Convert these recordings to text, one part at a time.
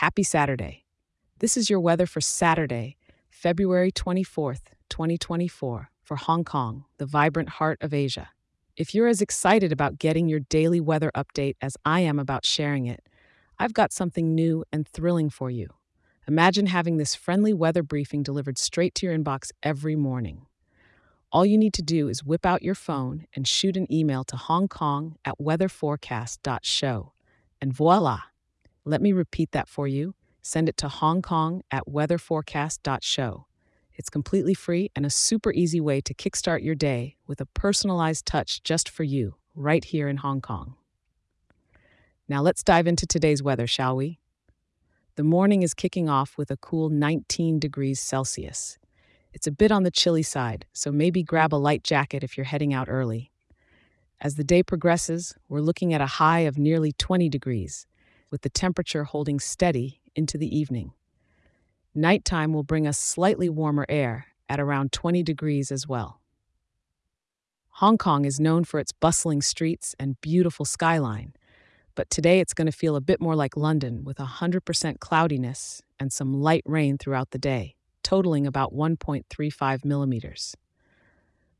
Happy Saturday. This is your weather for Saturday, February 24th, 2024, for Hong Kong, the vibrant heart of Asia. If you're as excited about getting your daily weather update as I am about sharing it, I've got something new and thrilling for you. Imagine having this friendly weather briefing delivered straight to your inbox every morning. All you need to do is whip out your phone and shoot an email to Hong Kong at weatherforecast.show. And voila! Let me repeat that for you. Send it to Hong Kong at weatherforecast.show. It's completely free and a super easy way to kickstart your day with a personalized touch just for you, right here in Hong Kong. Now let's dive into today's weather, shall we? The morning is kicking off with a cool 19 degrees Celsius. It's a bit on the chilly side, so maybe grab a light jacket if you're heading out early. As the day progresses, we're looking at a high of nearly 20 degrees, with the temperature holding steady into the evening. Nighttime will bring us slightly warmer air at around 20 degrees as well. Hong Kong is known for its bustling streets and beautiful skyline, but today it's going to feel a bit more like London with 100% cloudiness and some light rain throughout the day, totaling about 1.35 millimeters.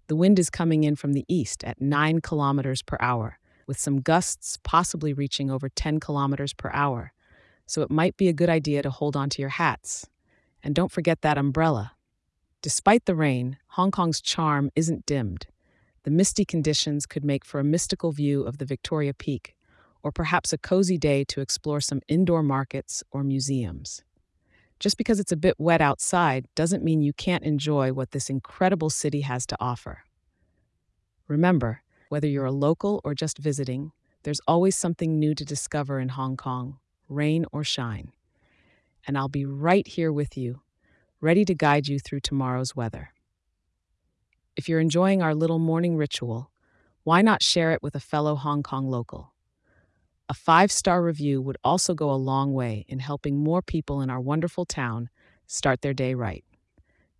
The wind is coming in from the east at 9 kilometers per hour, with some gusts possibly reaching over 10 kilometers per hour, so it might be a good idea to hold onto your hats and don't forget that umbrella. Despite the rain, Hong Kong's charm isn't dimmed. The misty conditions could make for a mystical view of the Victoria Peak, or perhaps a cozy day to explore some indoor markets or museums. Just because it's a bit wet outside doesn't mean you can't enjoy what this incredible city has to offer. Remember, whether you're a local or just visiting, there's always something new to discover in Hong Kong, rain or shine and I'll be right here with you, ready to guide you through tomorrow's weather. If you're enjoying our little morning ritual, why not share it with a fellow Hong Kong local? A five star review would also go a long way in helping more people in our wonderful town start their day right.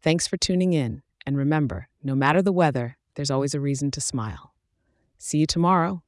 Thanks for tuning in, and remember no matter the weather, there's always a reason to smile. See you tomorrow.